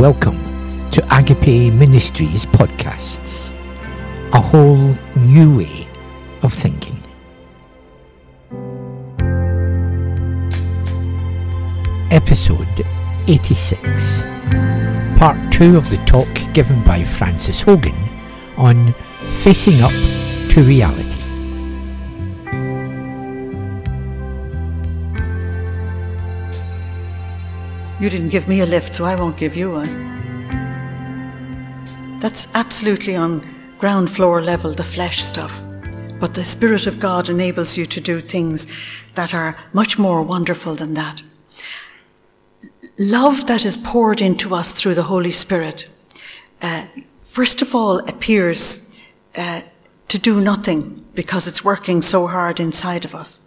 welcome to Agape Ministries podcasts, a whole new way of thinking. Episode 86, part 2 of the talk given by Frances Hogan on facing up to reality. You didn't give me a lift, so I won't give you one. That's absolutely on ground floor level, the flesh stuff. But the Spirit of God enables you to do things that are much more wonderful than that. Love that is poured into us through the Holy Spirit, uh, first of all, appears uh, to do nothing because it's working so hard inside of us.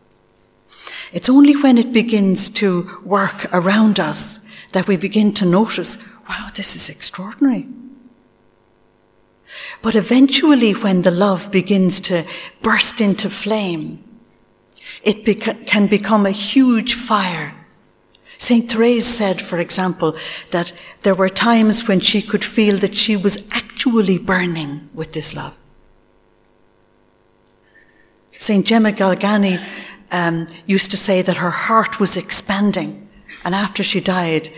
It's only when it begins to work around us that we begin to notice, wow, this is extraordinary. But eventually, when the love begins to burst into flame, it beca- can become a huge fire. St. Therese said, for example, that there were times when she could feel that she was actually burning with this love. St. Gemma Galgani um, used to say that her heart was expanding. And after she died,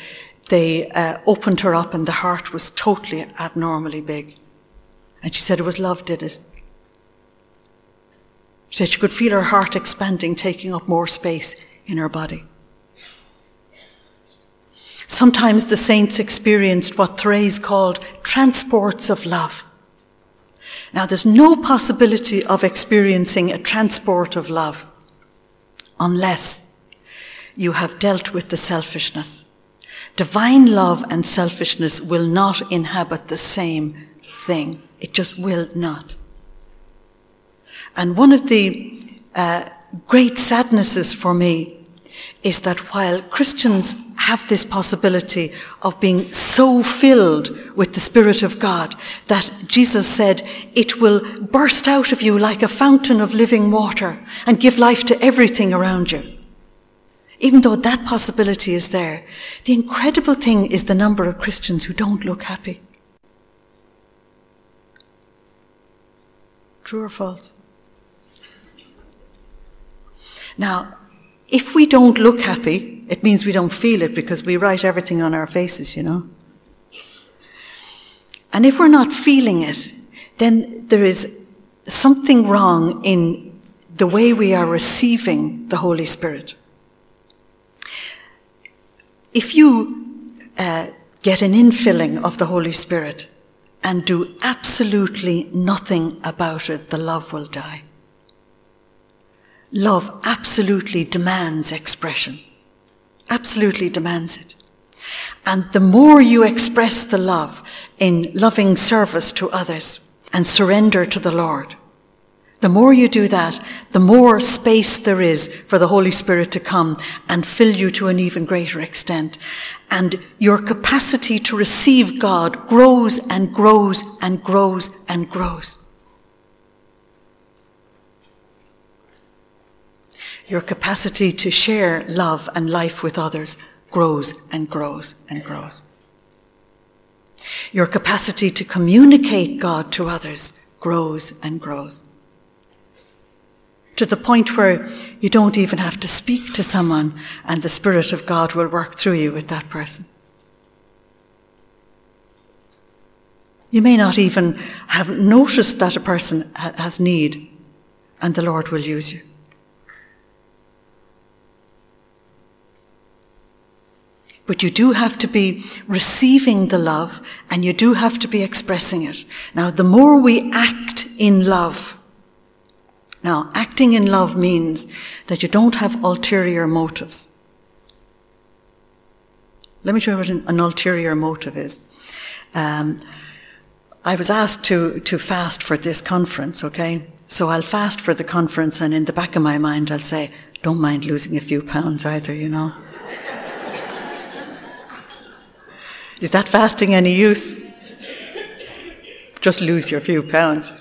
they uh, opened her up and the heart was totally abnormally big. And she said it was love did it. She said she could feel her heart expanding, taking up more space in her body. Sometimes the saints experienced what Therese called transports of love. Now, there's no possibility of experiencing a transport of love unless you have dealt with the selfishness. Divine love and selfishness will not inhabit the same thing. It just will not. And one of the uh, great sadnesses for me is that while Christians have this possibility of being so filled with the Spirit of God that Jesus said it will burst out of you like a fountain of living water and give life to everything around you. Even though that possibility is there, the incredible thing is the number of Christians who don't look happy. True or false? Now, if we don't look happy, it means we don't feel it because we write everything on our faces, you know. And if we're not feeling it, then there is something wrong in the way we are receiving the Holy Spirit. If you uh, get an infilling of the Holy Spirit and do absolutely nothing about it, the love will die. Love absolutely demands expression. Absolutely demands it. And the more you express the love in loving service to others and surrender to the Lord, the more you do that, the more space there is for the Holy Spirit to come and fill you to an even greater extent. And your capacity to receive God grows and grows and grows and grows. Your capacity to share love and life with others grows and grows and grows. Your capacity to communicate God to others grows and grows to the point where you don't even have to speak to someone and the Spirit of God will work through you with that person. You may not even have noticed that a person has need and the Lord will use you. But you do have to be receiving the love and you do have to be expressing it. Now, the more we act in love, now, acting in love means that you don't have ulterior motives. Let me show you what an, an ulterior motive is. Um, I was asked to, to fast for this conference, okay? So I'll fast for the conference, and in the back of my mind, I'll say, don't mind losing a few pounds either, you know? Is that fasting any use? Just lose your few pounds.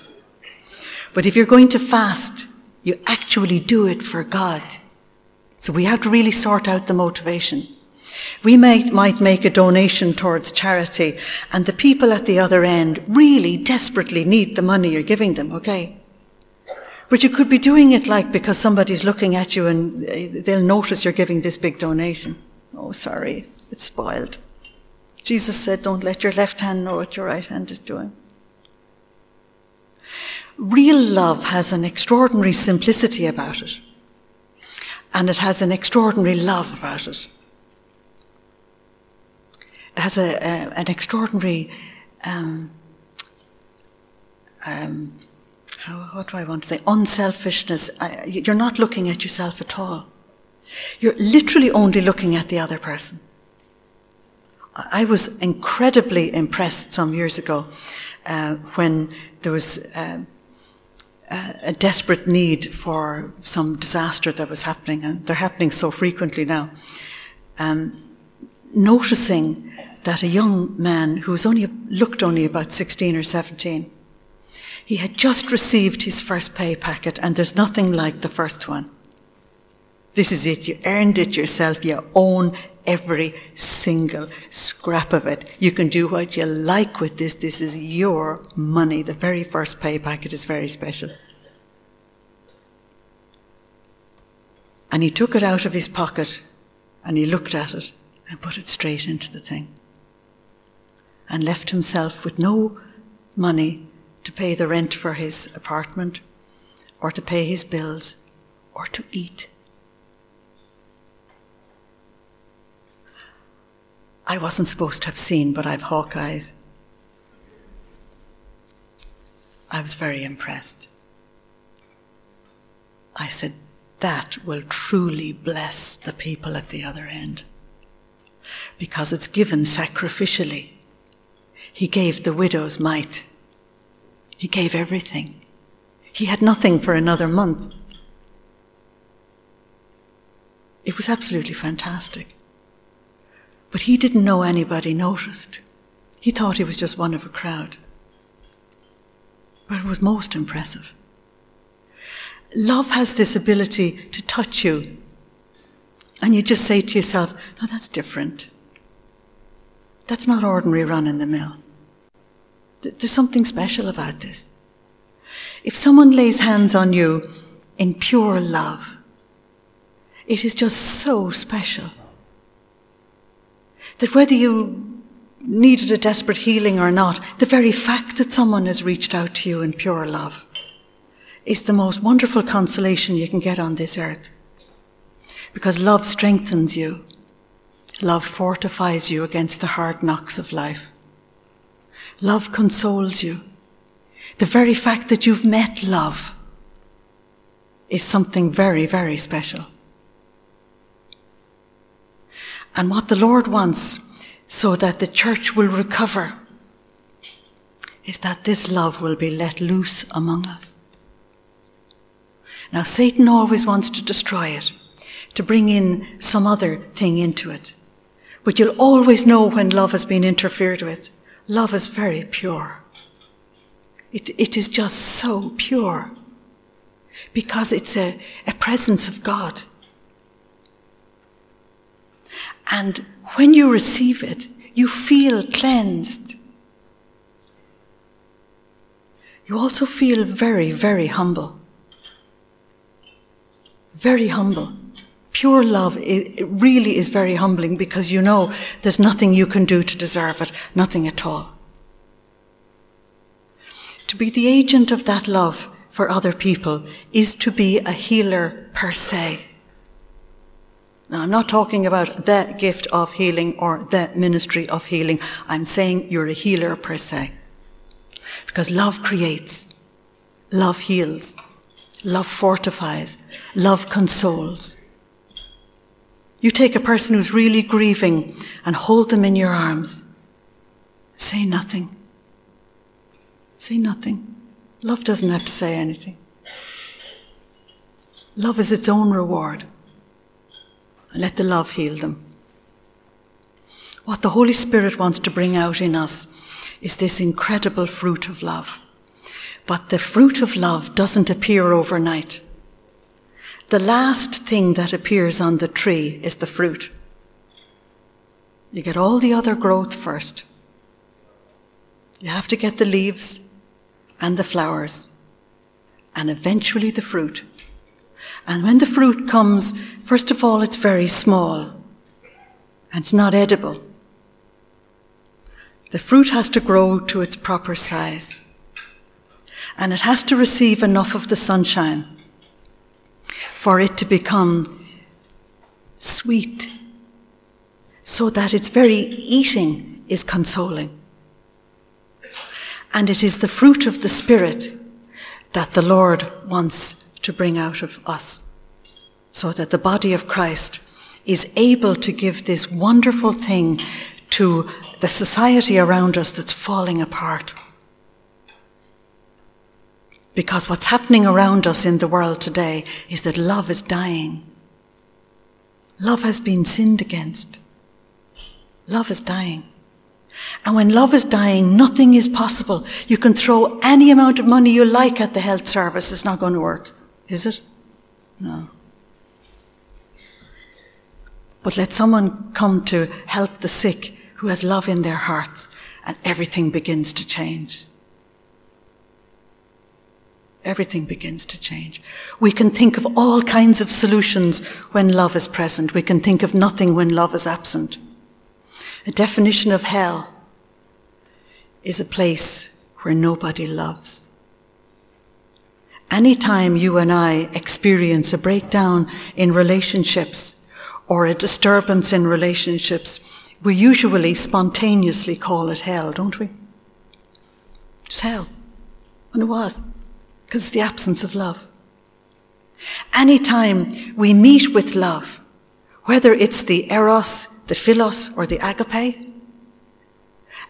But if you're going to fast, you actually do it for God. So we have to really sort out the motivation. We might, might make a donation towards charity, and the people at the other end really desperately need the money you're giving them, okay? But you could be doing it like because somebody's looking at you and uh, they'll notice you're giving this big donation. Oh, sorry, it's spoiled. Jesus said, Don't let your left hand know what your right hand is doing. Real love has an extraordinary simplicity about it, and it has an extraordinary love about it. It has a, a an extraordinary um, um, how, what do I want to say? Unselfishness. you're not looking at yourself at all. You're literally only looking at the other person. I was incredibly impressed some years ago uh, when there was uh, a desperate need for some disaster that was happening, and they're happening so frequently now. Um, noticing that a young man who was only looked only about 16 or 17 he had just received his first pay packet, and there's nothing like the first one. This is it. You earned it yourself. You own every single scrap of it. You can do what you like with this. This is your money. The very first pay packet is very special. And he took it out of his pocket and he looked at it and put it straight into the thing and left himself with no money to pay the rent for his apartment, or to pay his bills, or to eat. I wasn't supposed to have seen, but I've hawk eyes. I was very impressed. I said, that will truly bless the people at the other end. Because it's given sacrificially. He gave the widow's mite he gave everything. He had nothing for another month. It was absolutely fantastic. But he didn't know anybody noticed. He thought he was just one of a crowd. But it was most impressive. Love has this ability to touch you. And you just say to yourself, no, that's different. That's not ordinary run in the mill. There's something special about this. If someone lays hands on you in pure love, it is just so special that whether you needed a desperate healing or not, the very fact that someone has reached out to you in pure love is the most wonderful consolation you can get on this earth. Because love strengthens you. Love fortifies you against the hard knocks of life. Love consoles you. The very fact that you've met love is something very, very special. And what the Lord wants so that the church will recover is that this love will be let loose among us. Now, Satan always wants to destroy it, to bring in some other thing into it. But you'll always know when love has been interfered with. Love is very pure. It, it is just so pure because it's a, a presence of God. And when you receive it, you feel cleansed. You also feel very, very humble. Very humble. Pure love really is very humbling because you know there's nothing you can do to deserve it, nothing at all. To be the agent of that love for other people is to be a healer per se. Now, I'm not talking about the gift of healing or the ministry of healing. I'm saying you're a healer per se. Because love creates, love heals, love fortifies, love consoles. You take a person who's really grieving and hold them in your arms. Say nothing. Say nothing. Love doesn't have to say anything. Love is its own reward. Let the love heal them. What the Holy Spirit wants to bring out in us is this incredible fruit of love. But the fruit of love doesn't appear overnight. The last thing that appears on the tree is the fruit. You get all the other growth first. You have to get the leaves and the flowers and eventually the fruit. And when the fruit comes, first of all, it's very small and it's not edible. The fruit has to grow to its proper size and it has to receive enough of the sunshine for it to become sweet so that its very eating is consoling. And it is the fruit of the Spirit that the Lord wants to bring out of us so that the body of Christ is able to give this wonderful thing to the society around us that's falling apart. Because what's happening around us in the world today is that love is dying. Love has been sinned against. Love is dying. And when love is dying, nothing is possible. You can throw any amount of money you like at the health service, it's not going to work. Is it? No. But let someone come to help the sick who has love in their hearts, and everything begins to change everything begins to change. We can think of all kinds of solutions when love is present. We can think of nothing when love is absent. A definition of hell is a place where nobody loves. Anytime you and I experience a breakdown in relationships or a disturbance in relationships, we usually spontaneously call it hell, don't we? It's hell. And it was because it's the absence of love. Anytime we meet with love, whether it's the eros, the philos, or the agape,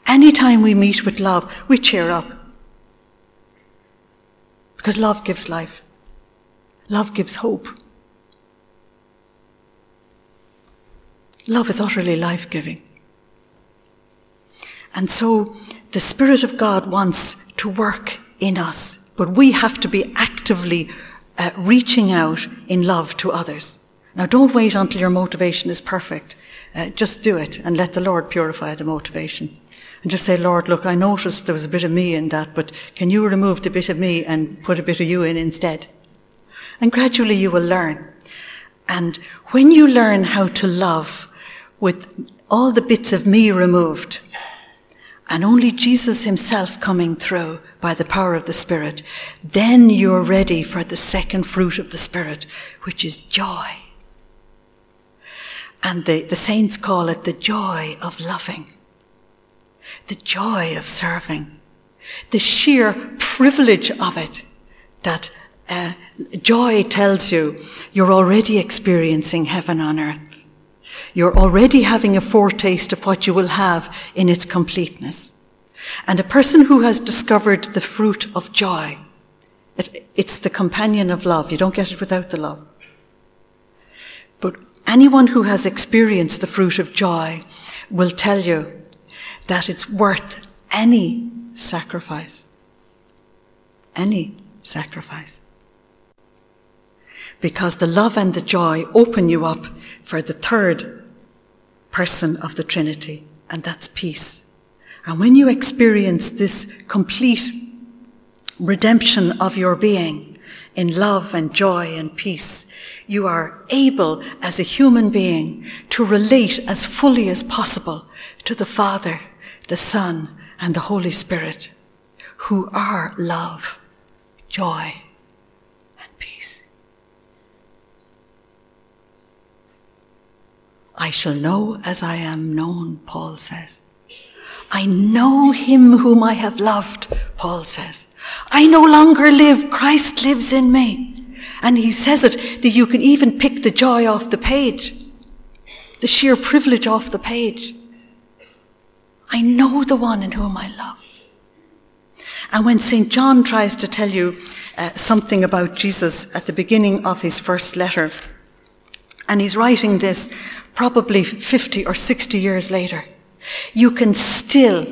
anytime we meet with love, we cheer up. Because love gives life. Love gives hope. Love is utterly life giving. And so the Spirit of God wants to work in us but we have to be actively uh, reaching out in love to others. Now, don't wait until your motivation is perfect. Uh, just do it and let the Lord purify the motivation. And just say, Lord, look, I noticed there was a bit of me in that, but can you remove the bit of me and put a bit of you in instead? And gradually you will learn. And when you learn how to love with all the bits of me removed, and only Jesus himself coming through by the power of the Spirit, then you're ready for the second fruit of the Spirit, which is joy. And the, the saints call it the joy of loving, the joy of serving, the sheer privilege of it that uh, joy tells you you're already experiencing heaven on earth. You're already having a foretaste of what you will have in its completeness. And a person who has discovered the fruit of joy, it, it's the companion of love. You don't get it without the love. But anyone who has experienced the fruit of joy will tell you that it's worth any sacrifice. Any sacrifice because the love and the joy open you up for the third person of the Trinity, and that's peace. And when you experience this complete redemption of your being in love and joy and peace, you are able as a human being to relate as fully as possible to the Father, the Son, and the Holy Spirit, who are love, joy, and peace. I shall know as I am known, Paul says. I know him whom I have loved, Paul says. I no longer live, Christ lives in me. And he says it that you can even pick the joy off the page, the sheer privilege off the page. I know the one in whom I love. And when St. John tries to tell you uh, something about Jesus at the beginning of his first letter, and he's writing this probably 50 or 60 years later, you can still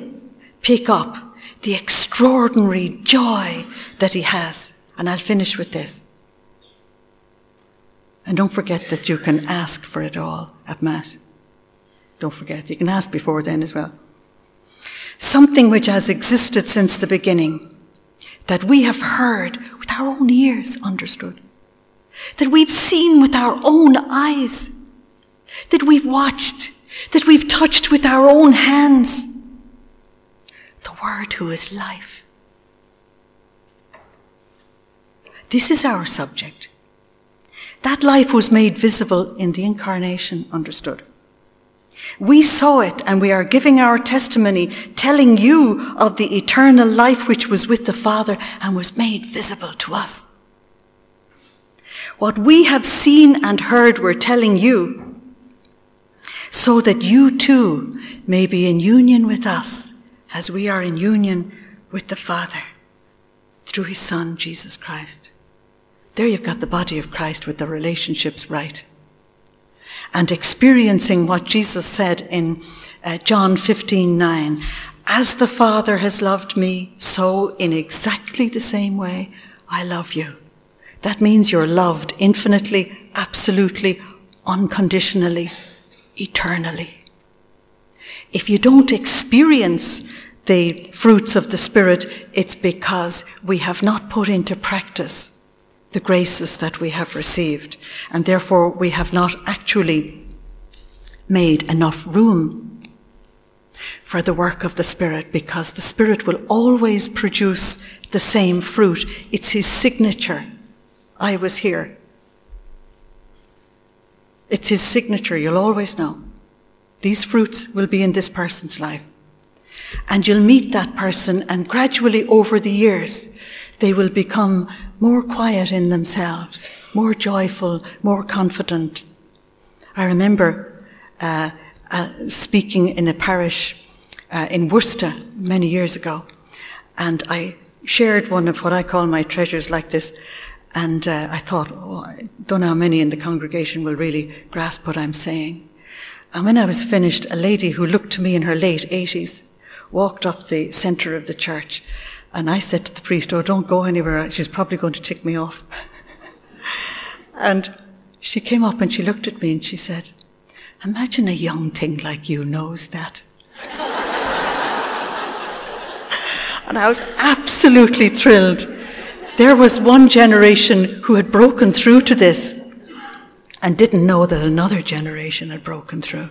pick up the extraordinary joy that he has. And I'll finish with this. And don't forget that you can ask for it all at Mass. Don't forget. You can ask before then as well. Something which has existed since the beginning, that we have heard with our own ears, understood, that we've seen with our own eyes, that we've watched, that we've touched with our own hands. The Word who is life. This is our subject. That life was made visible in the incarnation, understood. We saw it and we are giving our testimony, telling you of the eternal life which was with the Father and was made visible to us. What we have seen and heard, we're telling you, so that you too may be in union with us as we are in union with the Father through his Son, Jesus Christ. There you've got the body of Christ with the relationships right. And experiencing what Jesus said in uh, John 15 9. As the Father has loved me, so in exactly the same way I love you. That means you're loved infinitely, absolutely, unconditionally, eternally. If you don't experience the fruits of the Spirit, it's because we have not put into practice the graces that we have received, and therefore we have not actually made enough room for the work of the Spirit because the Spirit will always produce the same fruit. It's His signature. I was here. It's His signature. You'll always know. These fruits will be in this person's life. And you'll meet that person, and gradually over the years, they will become more quiet in themselves, more joyful, more confident. I remember uh, uh, speaking in a parish uh, in Worcester many years ago, and I shared one of what I call my treasures like this. And uh, I thought, oh, I don't know how many in the congregation will really grasp what I'm saying. And when I was finished, a lady who looked to me in her late 80s walked up the centre of the church and I said to the priest, Oh, don't go anywhere. She's probably going to tick me off. and she came up and she looked at me and she said, Imagine a young thing like you knows that. and I was absolutely thrilled. There was one generation who had broken through to this and didn't know that another generation had broken through.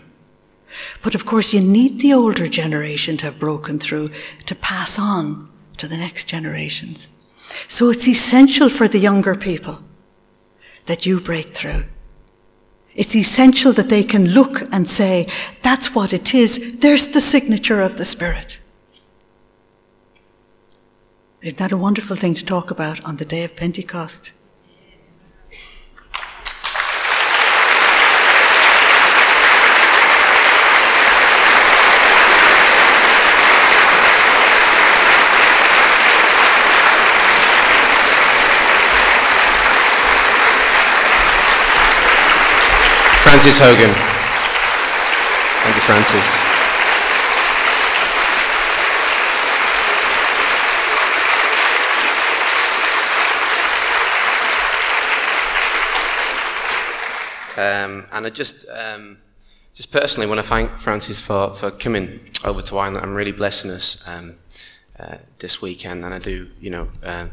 But of course, you need the older generation to have broken through to pass on to the next generations. So it's essential for the younger people that you break through. It's essential that they can look and say, that's what it is. There's the signature of the Spirit. Isn't that a wonderful thing to talk about on the day of Pentecost? Frances Hogan. Thank you, Frances. Um, and I just, um, just personally want to thank Frances for, for coming over to Ireland and really blessing us um, uh, this weekend. And I do, you know, uh,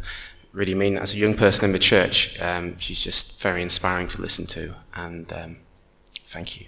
really mean as a young person in the church, um, she's just very inspiring to listen to. And um, Thank you.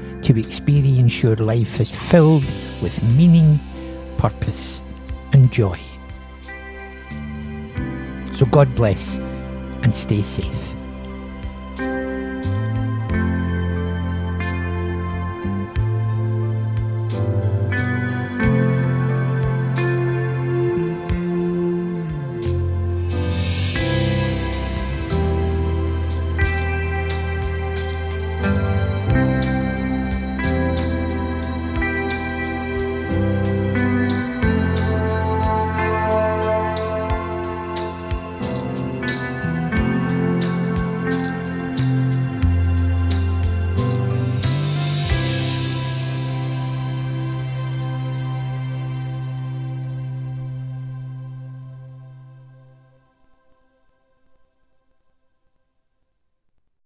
to experience your life as filled with meaning, purpose, and joy. So God bless and stay safe.